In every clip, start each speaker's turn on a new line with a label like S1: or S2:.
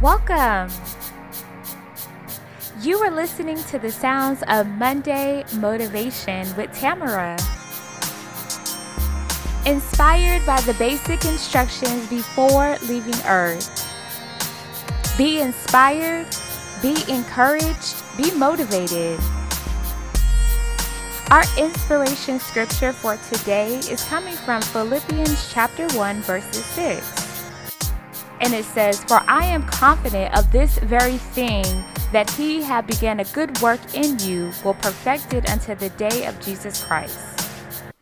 S1: Welcome. You are listening to the sounds of Monday Motivation with Tamara. Inspired by the basic instructions before leaving Earth. Be inspired, be encouraged, be motivated. Our inspiration scripture for today is coming from Philippians chapter 1 verses 6. And it says, For I am confident of this very thing, that he that began a good work in you will perfect it until the day of Jesus Christ.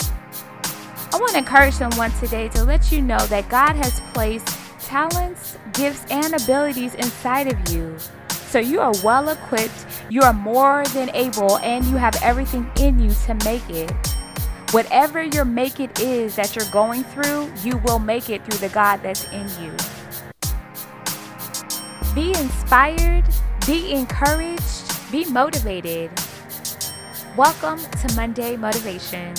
S1: I want to encourage someone today to let you know that God has placed talents, gifts, and abilities inside of you. So you are well equipped, you are more than able, and you have everything in you to make it. Whatever your make it is that you're going through, you will make it through the God that's in you. Be inspired, be encouraged, be motivated. Welcome to Monday Motivation.